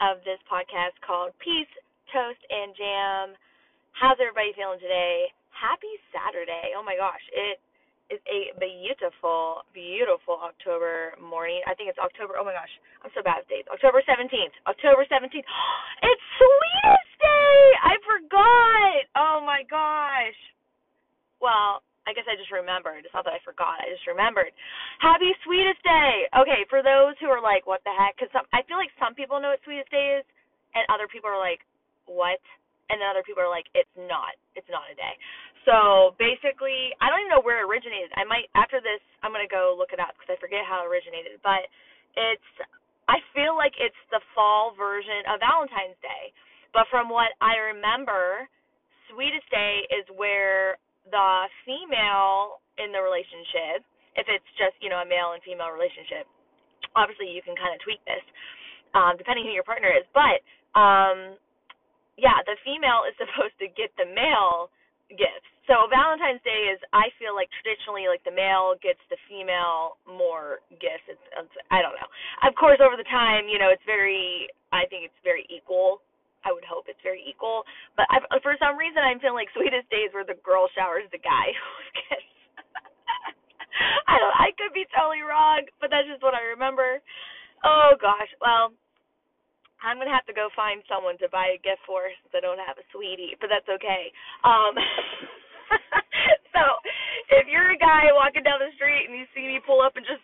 of this podcast called Peace, Toast, and Jam. How's everybody feeling today? Happy Saturday. Oh my gosh, it is a beautiful, beautiful October morning. I think it's October. Oh my gosh, I'm so bad with dates. October 17th. October 17th. It's Sweetest Day. I forgot. Oh my gosh. Well, I guess I just remembered. It's not that I forgot. I just remembered. Happy Sweetest Day. Okay, for those who are like, what the heck? Because I feel like some people know what Sweetest Day is, and other people are like, what? And then other people are like, it's not. It's not a day. So basically, I don't even know where it originated. I might after this, I'm gonna go look it up because I forget how it originated. But it's, I feel like it's the fall version of Valentine's Day. But from what I remember, Sweetest Day is where the female in the relationship, if it's just, you know, a male and female relationship, obviously you can kind of tweak this, um, depending who your partner is. But, um, yeah, the female is supposed to get the male gifts. So Valentine's Day is, I feel like traditionally, like the male gets the female more gifts. It's, it's I don't know. Of course, over the time, you know, it's very, I think it's very equal I would hope it's very equal. But I've, for some reason, I'm feeling like Sweetest Days where the girl showers the guy I don't. I could be totally wrong, but that's just what I remember. Oh gosh. Well, I'm gonna have to go find someone to buy a gift for since I don't have a sweetie, but that's okay. Um. so, if you're a guy walking down the street and you see me pull up and just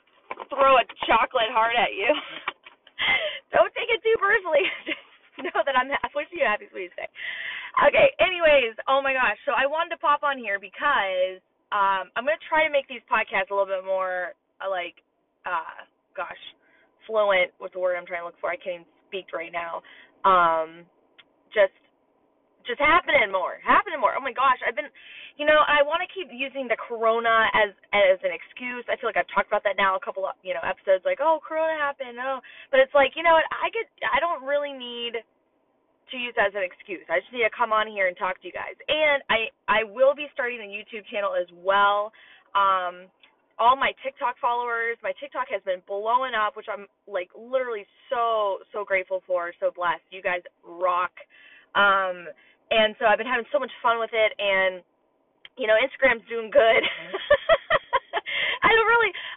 throw a chocolate heart at you, don't take it too personally. know that I'm wishing you a happy Sweetest Day. Okay, anyways, oh my gosh. So I wanted to pop on here because um I'm gonna try to make these podcasts a little bit more uh, like uh gosh, fluent what's the word I'm trying to look for? I can't even speak right now. Um just just happening more. Happening more. Oh my gosh, I've been you know, I want to keep using the corona as as an excuse. I feel like I've talked about that now a couple of, you know, episodes like, "Oh, corona happened." Oh, but it's like, you know what? I get I don't really need to use as an excuse. I just need to come on here and talk to you guys. And I I will be starting a YouTube channel as well. Um all my TikTok followers, my TikTok has been blowing up, which I'm like literally so so grateful for, so blessed. You guys rock. Um and so I've been having so much fun with it and you know, Instagram's doing good.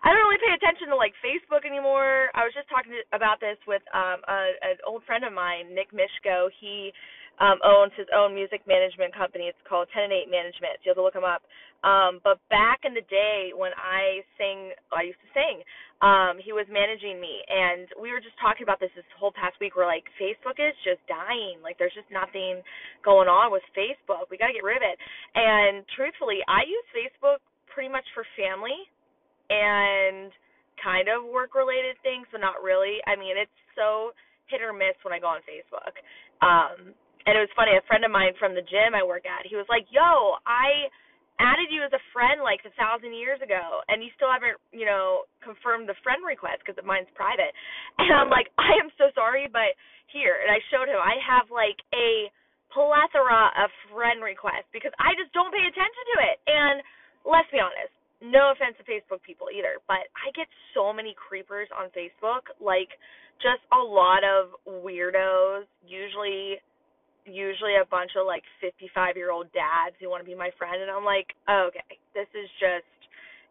I don't really pay attention to like Facebook anymore. I was just talking to, about this with um a, an old friend of mine, Nick Mishko. He um owns his own music management company. It's called Ten and Eight Management. So you have to look him up. Um but back in the day when I sang I used to sing, um he was managing me and we were just talking about this this whole past week where like Facebook is just dying. Like there's just nothing going on with Facebook. We got to get rid of it. And truthfully, I use Facebook pretty much for family and kind of work related things, but not really. I mean, it's so hit or miss when I go on Facebook. Um and it was funny, a friend of mine from the gym I work at, he was like, Yo, I added you as a friend like a thousand years ago and you still haven't, you know, confirmed the friend request because mine's private. And I'm like, I am so sorry, but here and I showed him I have like a plethora of friend requests because I just don't pay attention to it. And let's be honest, no offense to Facebook people either, but I get so many creepers on Facebook, like just a lot of weirdos, usually usually a bunch of like 55 year old dads who want to be my friend and I'm like, oh, okay, this is just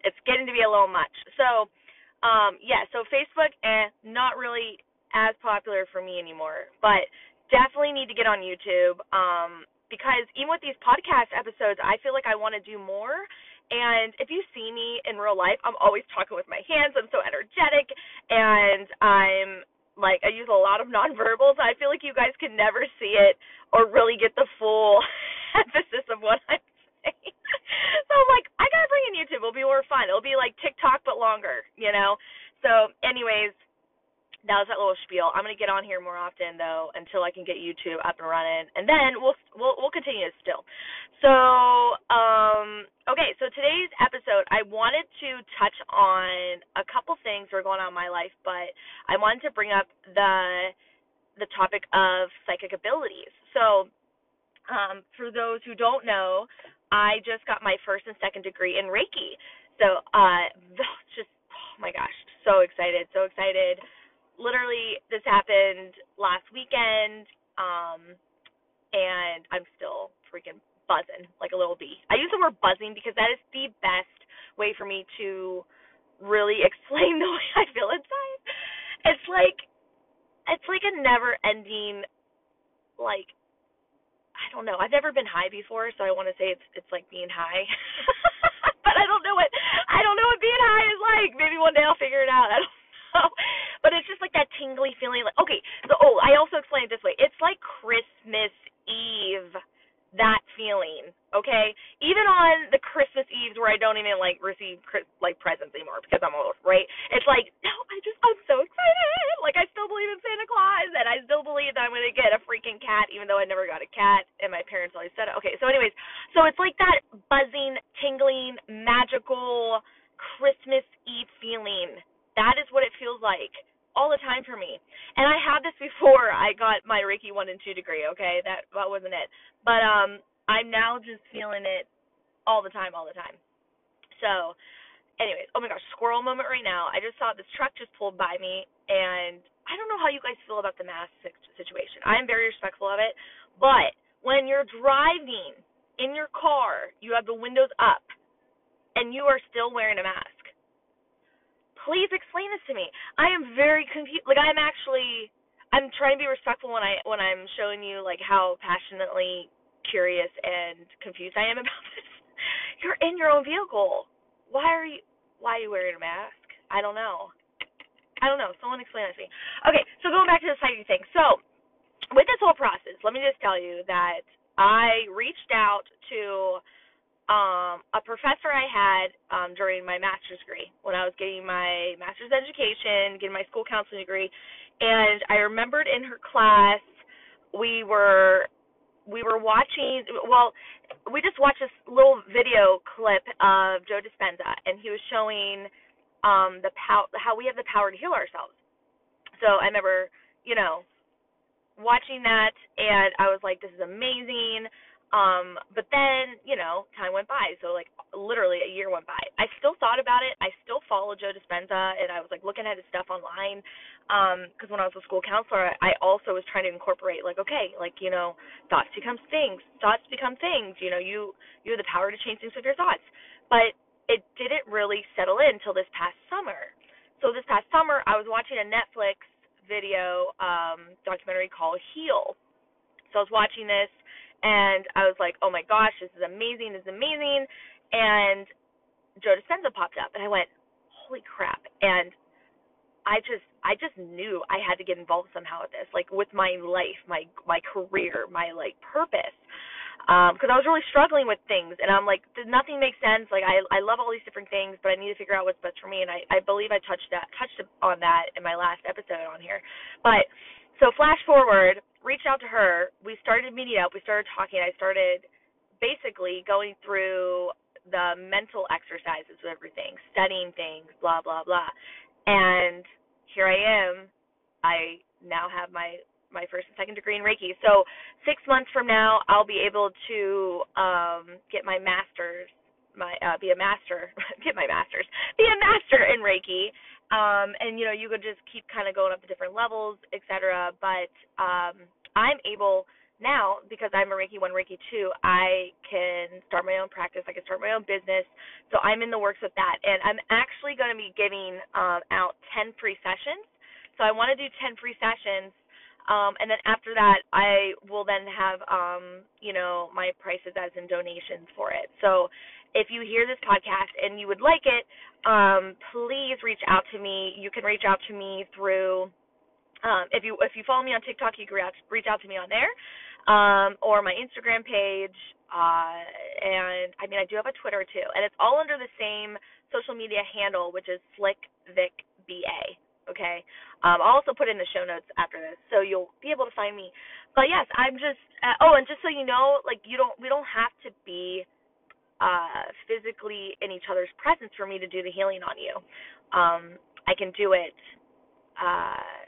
it's getting to be a little much. So, um yeah, so Facebook eh not really as popular for me anymore, but definitely need to get on YouTube um, because even with these podcast episodes, I feel like I want to do more. And if you see me in real life, I'm always talking with my hands. I'm so energetic, and I'm like I use a lot of nonverbals. I feel like you guys can never see it or really get the full emphasis of what I'm saying. so I'm like, I gotta bring in YouTube. It'll be more fun. It'll be like TikTok but longer, you know. So, anyways, that was that little spiel. I'm gonna get on here more often though until I can get YouTube up and running, and then we'll we'll we'll continue still. So um okay, so today's episode I wanted to touch on a couple things that are going on in my life, but I wanted to bring up the the topic of psychic abilities. So um for those who don't know, I just got my first and second degree in Reiki. So uh just oh my gosh, so excited, so excited literally this happened last weekend um and I'm still freaking buzzing like a little bee. I use the word buzzing because that is the best way for me to really explain the way I feel inside. It's like it's like a never ending like I don't know. I've never been high before, so I want to say it's it's like being high. but I don't know what I don't know what being high is like. Maybe one day I'll figure it out. I don't know. But it's just like that tingly feeling like okay, so oh, I also explain it this way. It's like Christmas Eve that feeling, okay? Even on the Christmas Eves where I don't even like receive like presents anymore because I'm old, right? It's like, no, I just I'm so excited. Like I still believe in Santa Claus and I still believe that I'm gonna get a freaking cat, even though I never got a cat and my parents always said it. Okay, so anyways, so it's like that buzzing, tingling, magical Christmas Eve feeling. That is what it feels like all the time for me. And I had this before I got my Reiki one and two degree, okay? That that wasn't it. But um I'm now just feeling it all the time, all the time. So anyways, oh my gosh, squirrel moment right now. I just saw this truck just pulled by me and I don't know how you guys feel about the mask situation. I'm very respectful of it, but when you're driving in your car, you have the windows up and you are still wearing a mask please explain this to me. I am very confused. Like I'm actually I'm trying to be respectful when I when I'm showing you like how passionately curious and confused I am about this. You're in your own vehicle. Why are you why are you wearing a mask? I don't know. I don't know. Someone explain that to me. Okay, so going back to the psychic thing. So with this whole process, let me just tell you that I reached out to um, a professor I had um, during my master's degree when I was getting my master's education, getting my school counseling degree, and I remembered in her class we were we were watching well we just watched this little video clip of Joe Dispenza and he was showing um the pow- how we have the power to heal ourselves. So I remember, you know, watching that and I was like this is amazing. Um, but then, you know, time went by. So like literally a year went by. I still thought about it. I still followed Joe Dispenza and I was like looking at his stuff online. Um, because when I was a school counselor, I also was trying to incorporate like, okay, like, you know, thoughts become things. Thoughts become things. You know, you you have the power to change things with your thoughts. But it didn't really settle in until this past summer. So this past summer I was watching a Netflix video um documentary called Heal. So I was watching this and I was like, oh my gosh, this is amazing, this is amazing. And Joe Dispenza popped up, and I went, holy crap. And I just I just knew I had to get involved somehow with this, like with my life, my my career, my like purpose. Um, because I was really struggling with things, and I'm like, does nothing makes sense. Like I I love all these different things, but I need to figure out what's best for me. And I I believe I touched that touched on that in my last episode on here. But so flash forward, reached out to her. We started meeting up. We started talking. I started basically going through the mental exercises with everything, studying things, blah blah blah. And here I am. I now have my my first and second degree in Reiki. So six months from now, I'll be able to um, get my master's, my uh, be a master, get my master's, be a master in Reiki, um, and you know, you could just keep kind of going up to different levels, etc. But um, I'm able now because I'm a Reiki one, Reiki two. I can start my own practice. I can start my own business. So I'm in the works with that, and I'm actually going to be giving um, out 10 free sessions. So I want to do 10 free sessions um, and then after that, I will then have, um, you know, my prices as in donations for it. So if you hear this podcast and you would like it, um, please reach out to me. You can reach out to me through um, if you if you follow me on TikTok, you can reach, out to me on there, um, or my Instagram page. Uh, and I mean, I do have a Twitter too, and it's all under the same social media handle, which is Slick Vic BA. Okay, um, I'll also put in the show notes after this, so you'll be able to find me. But yes, I'm just. Uh, oh, and just so you know, like you don't, we don't have to be uh, physically in each other's presence for me to do the healing on you. Um, I can do it. Uh,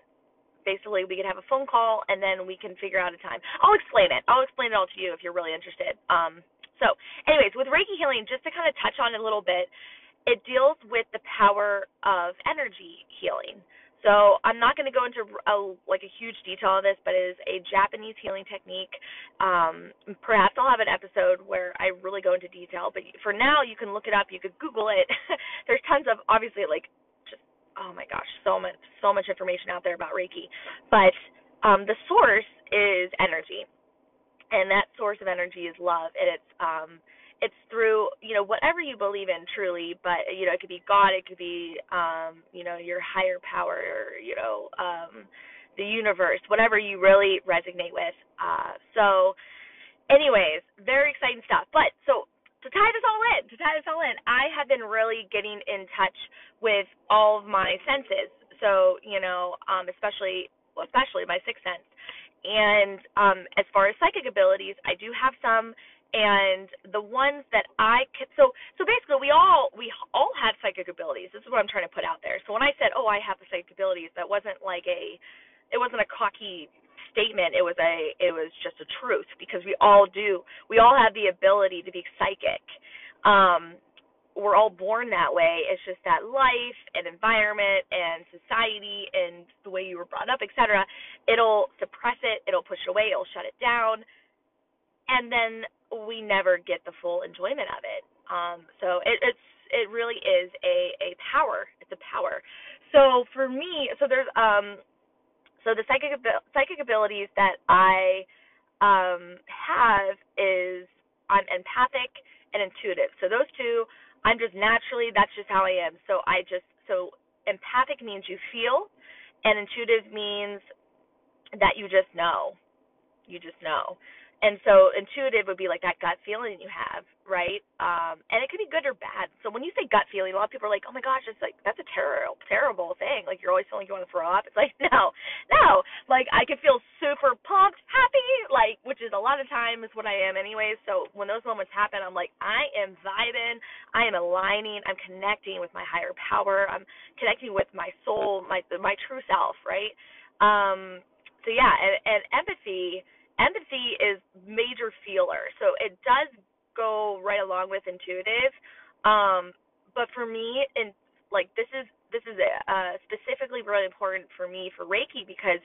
basically, we can have a phone call and then we can figure out a time. I'll explain it. I'll explain it all to you if you're really interested. Um, so, anyways, with Reiki healing, just to kind of touch on it a little bit, it deals with the power of energy healing. So I'm not going to go into a, like a huge detail on this, but it is a Japanese healing technique. Um, perhaps I'll have an episode where I really go into detail, but for now you can look it up. You could Google it. There's tons of obviously like just oh my gosh, so much so much information out there about Reiki, but um, the source is energy, and that source of energy is love, and it's um, it's through you know whatever you believe in truly but you know it could be god it could be um you know your higher power or you know um the universe whatever you really resonate with. Uh so anyways very exciting stuff. But so to tie this all in to tie this all in i have been really getting in touch with all of my senses. So you know um especially especially my sixth sense. And um as far as psychic abilities i do have some and the ones that I can, so so basically we all we all have psychic abilities. This is what I'm trying to put out there. So when I said, "Oh, I have the psychic abilities," that wasn't like a it wasn't a cocky statement. It was a it was just a truth because we all do. We all have the ability to be psychic. Um we're all born that way. It's just that life and environment and society and the way you were brought up, etc. It'll suppress it, it'll push it away, it'll shut it down. And then we never get the full enjoyment of it. Um, so it, it's it really is a a power. It's a power. So for me, so there's um so the psychic psychic abilities that I um have is I'm empathic and intuitive. So those two, I'm just naturally that's just how I am. So I just so empathic means you feel, and intuitive means that you just know. You just know. And so intuitive would be like that gut feeling you have, right? Um, and it could be good or bad. So when you say gut feeling, a lot of people are like, "Oh my gosh, it's like that's a terrible, terrible thing." Like you're always feeling like you want to throw up. It's like no, no. Like I could feel super pumped, happy, like which is a lot of times what I am, anyways. So when those moments happen, I'm like, I am vibing, I am aligning, I'm connecting with my higher power, I'm connecting with my soul, my my true self, right? Um, so yeah, and, and empathy empathy is major feeler, so it does go right along with intuitive. Um, but for me, and like this is this is uh, specifically really important for me for Reiki because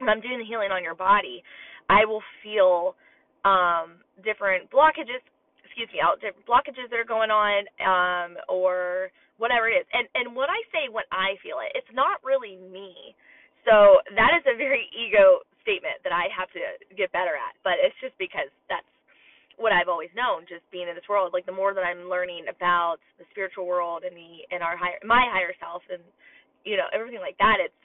when I'm doing the healing on your body, I will feel um, different blockages. Excuse me, out different blockages that are going on, um, or whatever it is. And and when I say when I feel it, it's not really me. So that is a very ego statement that I have to get better at. But it's just because that's what I've always known, just being in this world. Like the more that I'm learning about the spiritual world and the and our higher my higher self and you know everything like that, it's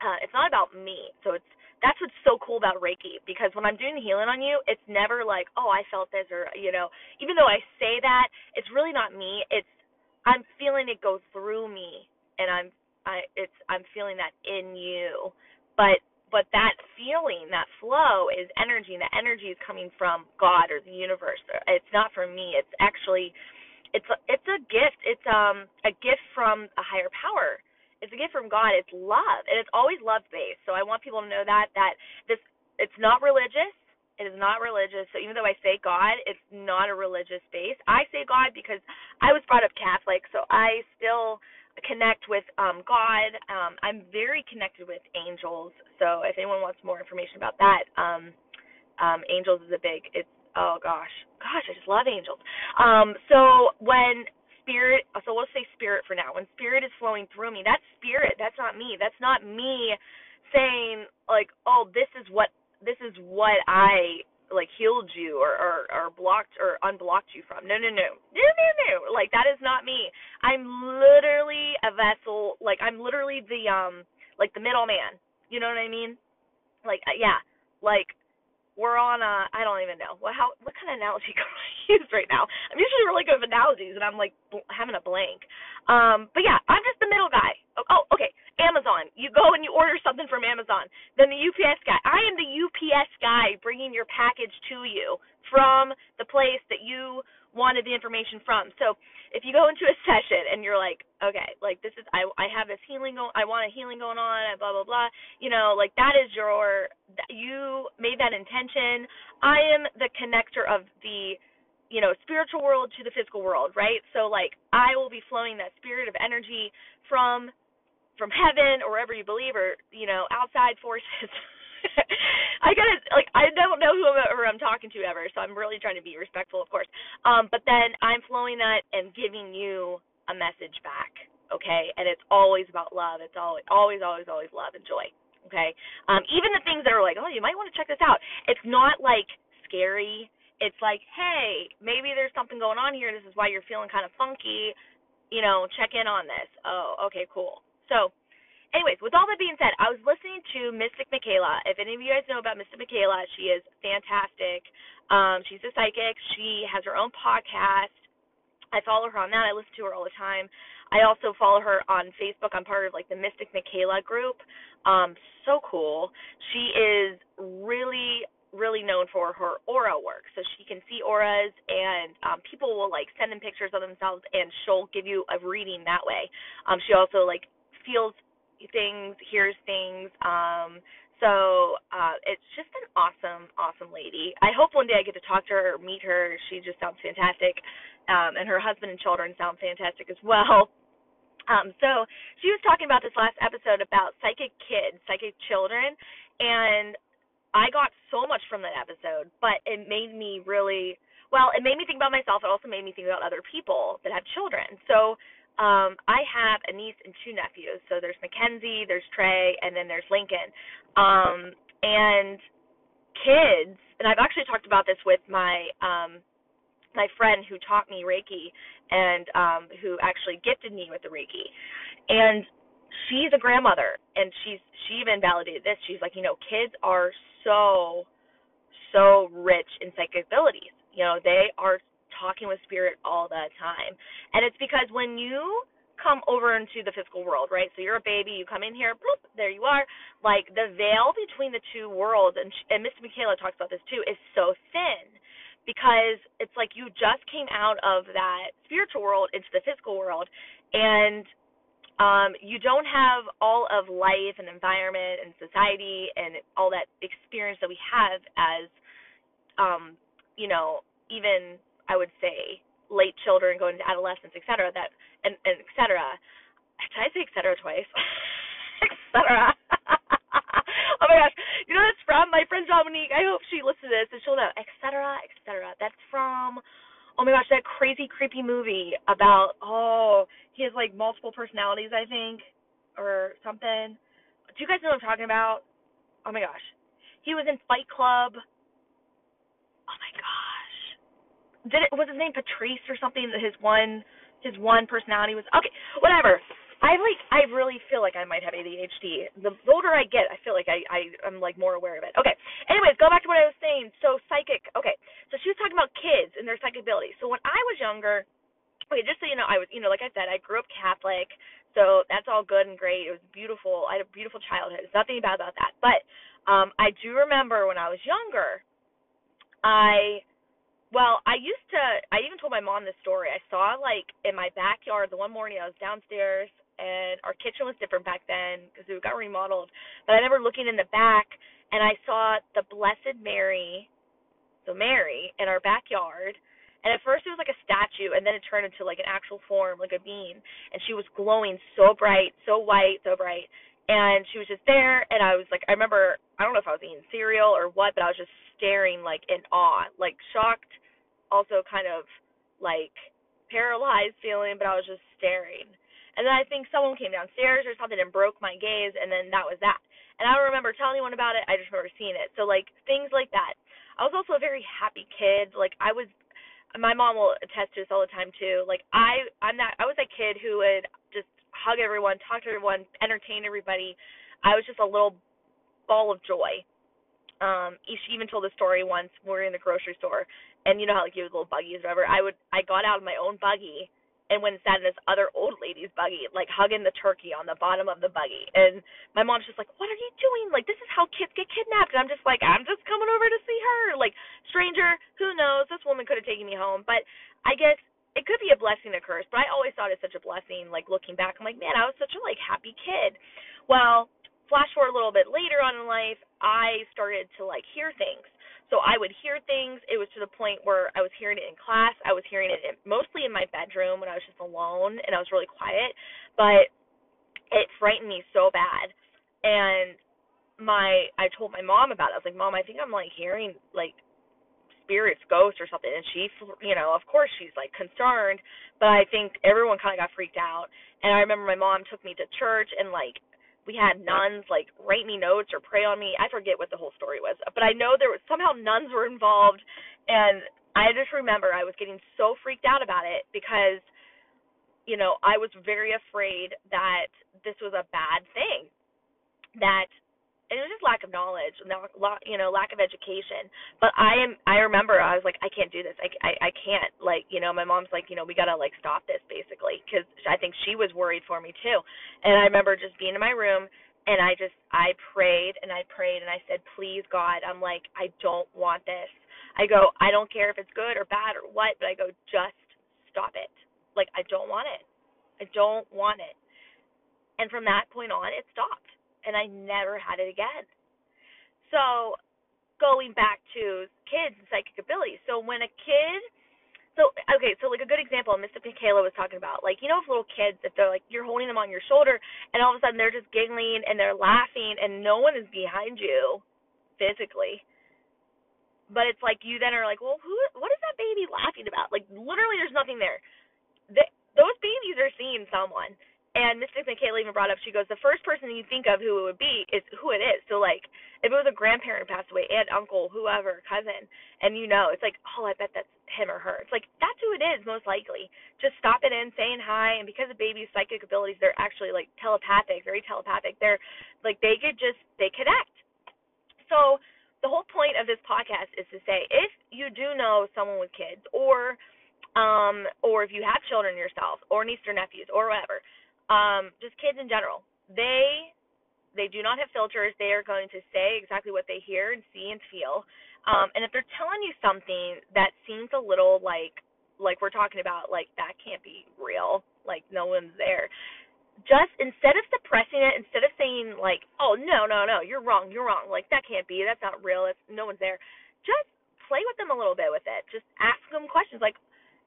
uh, it's not about me. So it's that's what's so cool about Reiki because when I'm doing the healing on you, it's never like, oh, I felt this or you know, even though I say that, it's really not me. It's I'm feeling it go through me and I'm I it's I'm feeling that in you. But but that feeling, that flow is energy, and the energy is coming from God or the universe. It's not from me. It's actually it's a, it's a gift. It's um a gift from a higher power. It's a gift from God. It's love, and it's always love based. So I want people to know that that this it's not religious. It is not religious. So even though I say God, it's not a religious base. I say God because I was brought up Catholic, so I still connect with um, God. Um, I'm very connected with angels. So if anyone wants more information about that, um, um, angels is a big. It's oh gosh, gosh, I just love angels. Um, so when spirit, so we'll say spirit for now. When spirit is flowing through me, that's spirit. That's not me. That's not me saying like, oh, this is what this is what I like healed you or, or or blocked or unblocked you from. No, no, no, no, no, no. Like that is not me. I'm literally a vessel. Like I'm literally the um like the middleman. You know what I mean? Like uh, yeah, like we're on a I don't even know what how what kind of analogy can I use right now. I'm usually really good with analogies and I'm like bl- having a blank. Um, but yeah, I'm just the middle guy. Oh, oh, okay. Amazon. You go and you order something from Amazon. Then the UPS guy. I am the UPS guy bringing your package to you from the place that you wanted the information from. So if you go into a session and you're like, okay, like this is I I have this healing going I want a healing going on, blah blah blah. You know, like that is your you made that intention. I am the connector of the you know spiritual world to the physical world right so like i will be flowing that spirit of energy from from heaven or wherever you believe or you know outside forces I gotta like I don't know whoever I'm talking to ever, so I'm really trying to be respectful, of course. Um, but then I'm flowing that and giving you a message back, okay? And it's always about love. It's always always always always love and joy, okay? Um, even the things that are like, oh, you might want to check this out. It's not like scary. It's like, hey, maybe there's something going on here. This is why you're feeling kind of funky. You know, check in on this. Oh, okay, cool. So anyways, with all that being said, I was listening to Mystic Michaela. If any of you guys know about Mystic Michaela, she is fantastic. Um, she's a psychic. She has her own podcast. I follow her on that. I listen to her all the time. I also follow her on Facebook. I'm part of like the Mystic Michaela group. Um, so cool. She is really really known for her aura work. So she can see auras, and um, people will like send in pictures of themselves, and she'll give you a reading that way. Um, she also like feels things, hears things. Um, so uh, it's just an awesome, awesome lady. I hope one day I get to talk to her, or meet her. She just sounds fantastic, um, and her husband and children sound fantastic as well. Um, so she was talking about this last episode about psychic kids, psychic children, and I got so much from that episode, but it made me really well, it made me think about myself. It also made me think about other people that have children. So um, I have a niece and two nephews. So there's Mackenzie, there's Trey, and then there's Lincoln. Um, and kids, and I've actually talked about this with my um, my friend who taught me Reiki and um, who actually gifted me with the Reiki. And she's a grandmother, and she's she even validated this. She's like, you know, kids are so so rich in psychic abilities. You know, they are talking with spirit all the time. Because when you come over into the physical world, right? So you're a baby, you come in here, bloop, there you are. Like the veil between the two worlds, and and Mystic Michaela talks about this too, is so thin because it's like you just came out of that spiritual world into the physical world, and um, you don't have all of life and environment and society and all that experience that we have as, um, you know, even I would say late children going into adolescence, et cetera, that and, and et cetera. Did I say et cetera twice? et cetera. oh my gosh. You know that's from my friend Dominique. I hope she listens to this and she'll know. Et cetera, et cetera. That's from oh my gosh, that crazy creepy movie about oh, he has like multiple personalities, I think, or something. Do you guys know what I'm talking about? Oh my gosh. He was in Fight Club. Oh my gosh did it was his name Patrice or something that his one his one personality was okay whatever I like I really feel like I might have ADHD. The older I get, I feel like I I am like more aware of it. Okay. Anyways, go back to what I was saying. So psychic. Okay. So she was talking about kids and their psychic abilities. So when I was younger, okay, just so you know, I was you know like I said, I grew up Catholic. So that's all good and great. It was beautiful. I had a beautiful childhood. There's nothing bad about that. But um I do remember when I was younger, I well, I used to. I even told my mom this story. I saw like in my backyard the one morning I was downstairs and our kitchen was different back then because it got remodeled. But I remember looking in the back and I saw the Blessed Mary, so Mary, in our backyard. And at first it was like a statue, and then it turned into like an actual form, like a being. And she was glowing so bright, so white, so bright. And she was just there, and I was like, I remember, I don't know if I was eating cereal or what, but I was just staring like in awe, like shocked, also kind of like paralyzed feeling, but I was just staring. And then I think someone came downstairs or something and broke my gaze, and then that was that. And I don't remember telling anyone about it. I just remember seeing it. So like things like that. I was also a very happy kid. Like I was, my mom will attest to this all the time too. Like I, I'm that. I was that kid who would just hug everyone, talk to everyone, entertain everybody. I was just a little ball of joy um she even told a story once we were in the grocery store and you know how like you have little buggies or whatever i would i got out of my own buggy and went and sat in this other old lady's buggy like hugging the turkey on the bottom of the buggy. And my mom's just like what are you doing? Like this is how kids get kidnapped. And i'm just like i'm just coming over to see her. Like stranger who knows? This woman could have taken me home. But i guess it could be a blessing a curse but i always thought it's such a blessing like looking back. I'm like man i was such a like happy kid. Well flash forward a little bit later on in life, I started to like hear things. So I would hear things. It was to the point where I was hearing it in class. I was hearing it in, mostly in my bedroom when I was just alone and I was really quiet. But it frightened me so bad. And my I told my mom about it. I was like, "Mom, I think I'm like hearing like spirits, ghosts, or something." And she, you know, of course she's like concerned, but I think everyone kind of got freaked out. And I remember my mom took me to church and like we had nuns like write me notes or pray on me. I forget what the whole story was, but I know there was somehow nuns were involved, and I just remember I was getting so freaked out about it because, you know, I was very afraid that this was a bad thing, that and it was just lack of knowledge, and you know, lack of education. But I am, I remember I was like, I can't do this. I, I, I can't. Like, you know, my mom's like, you know, we gotta like stop this basically, because I think she was worried for me too. And I remember just being in my room, and I just, I prayed and I prayed and I said, please God, I'm like, I don't want this. I go, I don't care if it's good or bad or what, but I go, just stop it. Like, I don't want it. I don't want it. And from that point on, it stopped and I never had it again. So, going back to kids and psychic abilities. So, when a kid so okay, so like a good example, Mystic Michaela was talking about, like you know, if little kids, if they're like you're holding them on your shoulder, and all of a sudden they're just giggling and they're laughing, and no one is behind you, physically, but it's like you then are like, well, who, what is that baby laughing about? Like literally, there's nothing there. Those babies are seeing someone, and Mystic Michaela even brought up, she goes, the first person you think of who it would be is who it is. So like, if it was a grandparent passed away, aunt, uncle, whoever, cousin, and you know, it's like, oh, I bet that's him or her. It's like that's who it is most likely. Just stop it in, saying hi, and because of babies' psychic abilities, they're actually like telepathic, very telepathic. They're like they could just they connect. So the whole point of this podcast is to say, if you do know someone with kids, or um, or if you have children yourself, or nieces or nephews, or whatever um, just kids in general. They they do not have filters. They are going to say exactly what they hear and see and feel. Um, and if they're telling you something that seems a little like like we're talking about, like that can't be real, like no one's there. Just instead of suppressing it, instead of saying like, "Oh no, no, no, you're wrong, you're wrong," like that can't be, that's not real, it's no one's there. Just play with them a little bit with it. Just ask them questions like,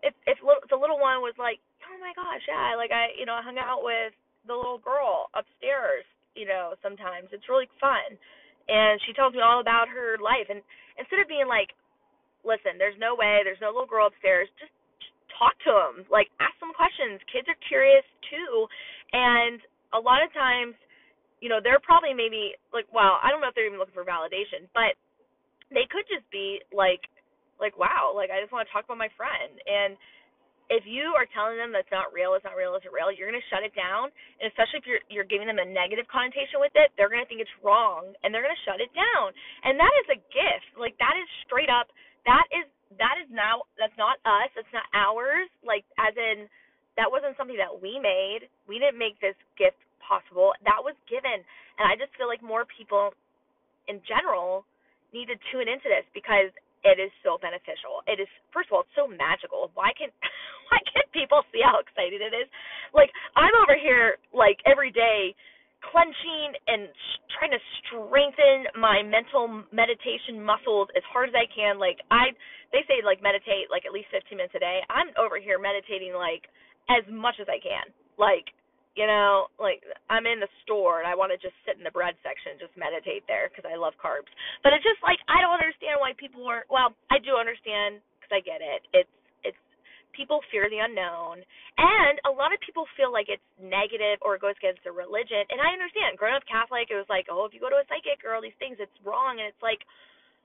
if if the little one was like, oh my gosh, yeah, like I, you know, I hung out with the little girl upstairs, you know, sometimes. It's really fun. And she tells me all about her life. And instead of being like, listen, there's no way, there's no little girl upstairs, just, just talk to them. Like, ask them questions. Kids are curious too. And a lot of times, you know, they're probably maybe like, well, I don't know if they're even looking for validation, but they could just be like, like, wow, like I just want to talk about my friend. And if you are telling them that's not real, it's not real, it's not real, you're going to shut it down. And especially if you're you're giving them a negative connotation with it, they're going to think it's wrong and they're going to shut it down. And that is a gift. Like that is straight up that is that is now that's not us, that's not ours. Like as in that wasn't something that we made. We didn't make this gift possible. That was given. And I just feel like more people in general need to tune into this because it is so beneficial. It is first of all, it's so magical. Why can why can't people see how excited it is? Like I'm over here like every day clenching and sh- trying to strengthen my mental meditation muscles as hard as I can. Like I they say like meditate like at least 15 minutes a day. I'm over here meditating like as much as I can. Like you know, like I'm in the store and I want to just sit in the bread section and just meditate there because I love carbs. But it's just like I don't understand why people aren't. Well, I do understand because I get it. It's it's people fear the unknown, and a lot of people feel like it's negative or it goes against their religion. And I understand. Growing up Catholic, it was like, oh, if you go to a psychic or all these things, it's wrong. And it's like,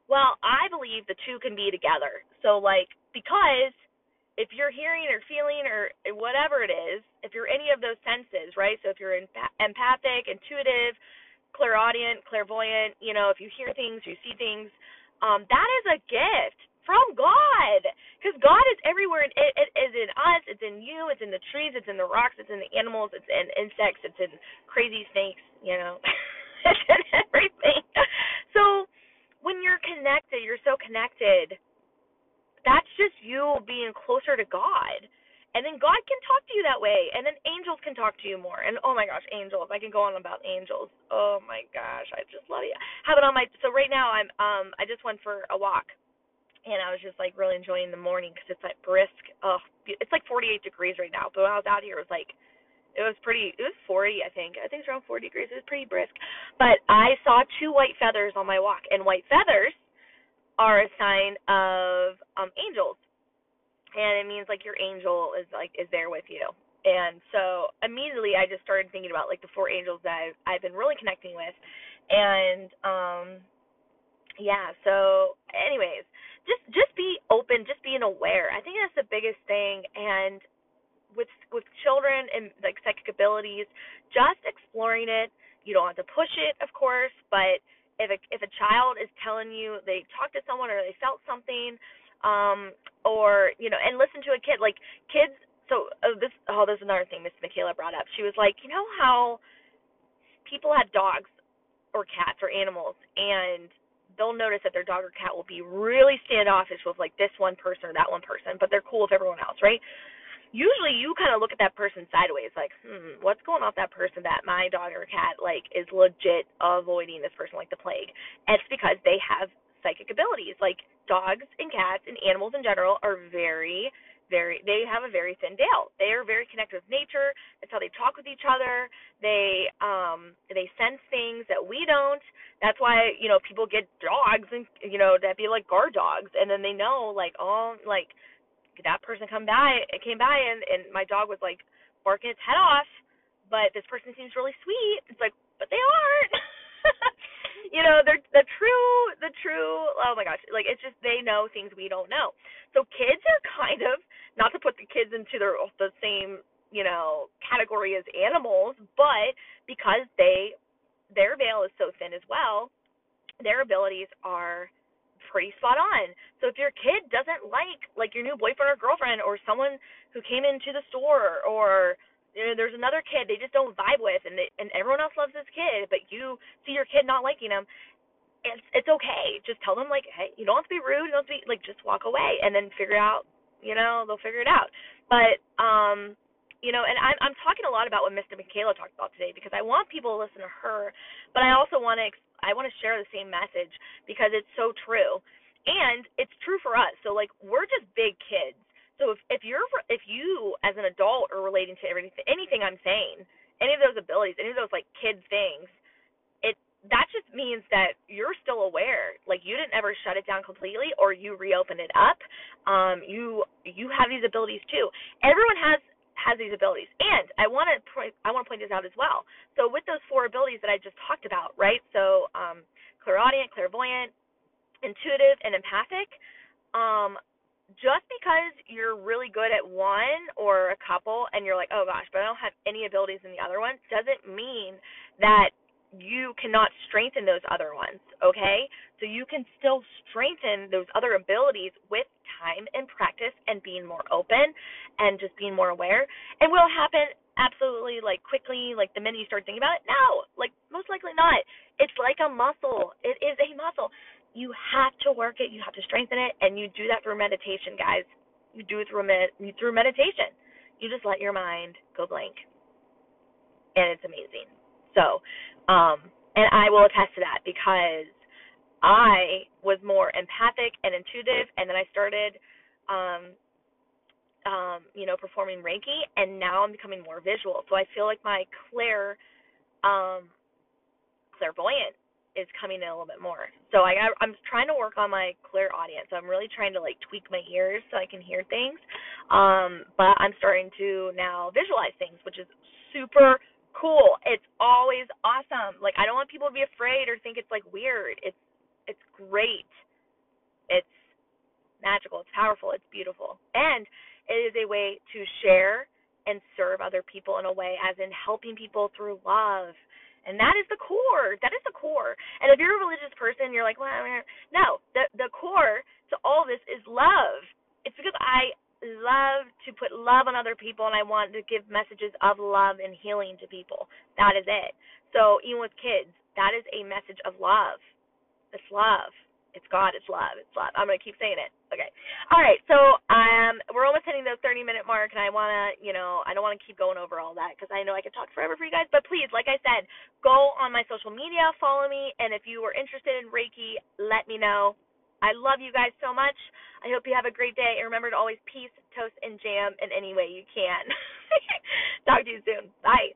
well, I believe the two can be together. So like because if you're hearing or feeling or whatever it is, if you're any of those senses, right? So if you're empathic, intuitive, clairaudient, clairvoyant, you know, if you hear things, you see things, um, that is a gift from God, because God is everywhere. It, it is in us. It's in you. It's in the trees. It's in the rocks. It's in the animals. It's in insects. It's in crazy snakes. You know, it's in everything. So when you're connected, you're so connected that's just you being closer to God. And then God can talk to you that way. And then angels can talk to you more. And oh my gosh, angels. I can go on about angels. Oh my gosh, I just love you. Have it on my so right now I'm um I just went for a walk. And I was just like really enjoying the morning because it's like brisk. Oh, it's like 48 degrees right now. But when I was out here, it was like It was pretty. It was 40, I think. I think it's around 40 degrees. It was pretty brisk. But I saw two white feathers on my walk, and white feathers are a sign of um angels, and it means like your angel is like is there with you. And so immediately I just started thinking about like the four angels that I've, I've been really connecting with, and um yeah. So anyways, just just be open, just being aware. I think that's the biggest thing, and with with children and like psychic abilities, just exploring it. You don't have to push it, of course, but if a if a child is telling you they talked to someone or they felt something, um, or you know, and listen to a kid like kids. So oh, this oh, there's another thing Mystic Michaela brought up. She was like, you know how people have dogs or cats or animals, and they'll notice that their dog or cat will be really standoffish with like this one person or that one person, but they're cool with everyone else, right? Usually you kind of look at that person sideways, like, hmm, what's going on with that person that my dog or cat like is legit avoiding this person like the plague? And it's because they have psychic abilities. Like dogs and cats and animals in general are very very they have a very thin veil. They are very connected with nature. That's how they talk with each other. They um they sense things that we don't. That's why, you know, people get dogs and you know, that be like guard dogs and then they know like oh like that person come by came by and and my dog was like barking its head off but this person seems really sweet. It's like but they aren't. You know they're the true the true oh my gosh like it's just they know things we don't know. So kids are kind of not to put the kids into their the same you know category as animals but because they their veil is so thin as well their abilities are pretty spot on. So if your kid doesn't like like your new boyfriend or girlfriend or someone who came into the store or you know, there's another kid they just don't vibe with and they, and everyone else loves this kid, but you see your kid not liking him, it's it's okay. Just tell them like, hey, you don't have to be rude, you don't have to be like just walk away and then figure out, you know, they'll figure it out. But um you know, and I'm I'm talking a lot about what Mystic Michaela talked about today because I want people to listen to her, but I also want to I want to share the same message because it's so true. And it's true for us. So like we're just big kids. So if if you're if you as an adult are relating to everything anything I'm saying, any of those abilities, any of those like kid things, it that just means that you're still aware. Like you didn't ever shut it down completely or you reopened it up. Um you you have these abilities too. Everyone has has these abilities. And I want to point I want to point this out as well. So with those four abilities that I just talked about, right? So um, clairaudient, clairvoyant, intuitive, and empathic. Um, just because you're really good at one or a couple, and you're like, oh gosh, but I don't have any abilities in the other one, doesn't mean that you cannot strengthen those other ones, okay? So you can still strengthen those other abilities with time and practice and being more open and just being more aware. And will it happen absolutely like quickly, like the minute you start thinking about it? No, like most likely not. It's like a muscle. It is a muscle. You have to work it, you have to strengthen it, and you do that through meditation, guys. You do it through med- through meditation. You just let your mind go blank. And it's amazing. So, um, and I will attest to that because I was more empathic and intuitive, and then I started, um, um, you know, performing Reiki, and now I'm becoming more visual. So I feel like my clair, um, clairvoyant is coming in a little bit more. So I I'm trying to work on my clairaudience. So I'm really trying to like tweak my ears so I can hear things. Um, but I'm starting to now visualize things, which is super cool. It's always awesome. Like I don't want people to be afraid or think it's like weird. It's it's great. It's magical. It's powerful. It's beautiful. And it is a way to share and serve other people in a way as in helping people through love. And that is the core. That is the core. And if you're a religious person, you're like, well, no. The the core to all this is love. It's because I love to put love on other people and I want to give messages of love and healing to people. That is it. So even with kids, that is a message of love. It's love. It's God. It's love. It's love. I'm gonna keep saying it. Okay. All right. So um, we're almost hitting the 30 minute mark, and I wanna, you know, I don't wanna keep going over all that because I know I could talk forever for you guys. But please, like I said, go on my social media, follow me, and if you are interested in Reiki, let me know. I love you guys so much. I hope you have a great day. And remember to always peace, toast, and jam in any way you can. Talk to you soon. Bye.